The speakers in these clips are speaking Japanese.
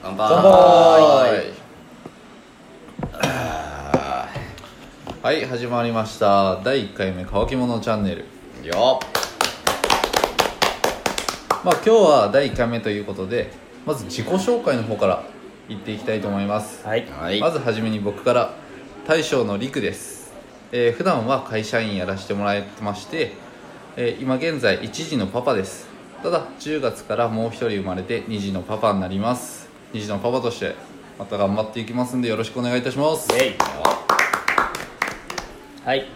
乾杯。はい始まりました。第1回目乾き物チャンネル。よまあ今日は第1回目ということでまず自己紹介の方から言っていきたいと思います、はい。はい。まずはじめに僕から大将のりくです、えー普段は会社員やらせてもらってまして、えー今現在1児のパパです。ただ10月からもう1人生まれて2児のパパになります2児のパパとしてまた頑張っていきますんでよろしくお願いいたします。イェイ。はい。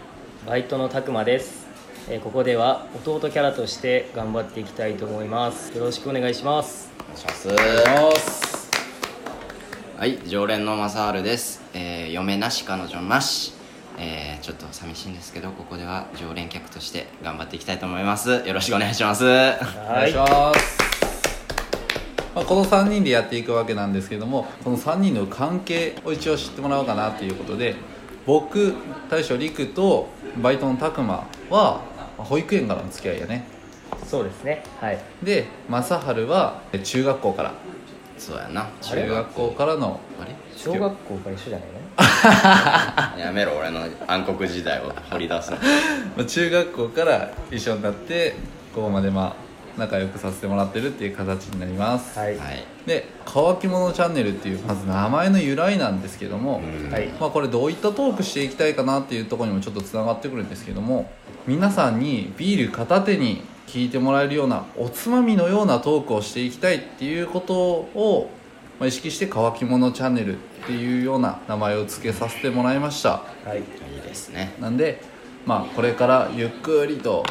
バイトのたくまです、えーここでは弟キャラとして頑張っていきたいと思います。よろしくお願いします。お願いします。お願いします。はい。常連の正治です、えー嫁なし彼女なし。えーちょっと寂しいんですけどここでは常連客として頑張っていきたいと思います。よろしくお願いします。お願はいします、まあ、この3人でやっていくわけなんですけどもこの3人の関係を一応知ってもらおうかなということで僕大将陸とバイトの拓磨はまあ保育園からの付き合いやね。そうですね。はい。で正治はえ中学校から。そうやな。中学校からのあれ？小学校から一緒じゃないの？やめろ俺の暗黒時代を掘り出すの。まあ中学校から一緒になってここまでまあ仲良くさせてもらってるっていう形になります、はい。はい。で「乾き物チャンネル」っていうまず名前の由来なんですけども、うんはい。まあ、これどういったトークしていきたいかなっていうところにもちょっとつながってくるんですけども皆さんにビール片手に聞いてもらえるようなおつまみのようなトークをしていきたいっていうことを、まあ、意識して「乾き物チャンネル」っていうような名前を付けさせてもらいました。はい。いいですね。なんで、まあ、これからゆっくりと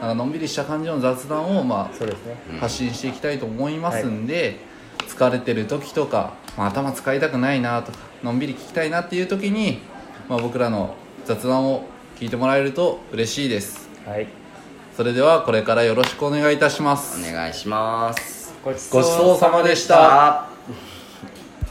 なんかのんびりした感じの雑談を、まそうですね。発信していきたいと思いますんで、疲れてる時とか、まあ、頭使いたくないなとかのんびり聞きたいなっていう時に、まあ、僕らの雑談を聞いてもらえると嬉しいです。はい。それではこれからよろしくお願いいたします。お願いします。ごちごちそうさまでした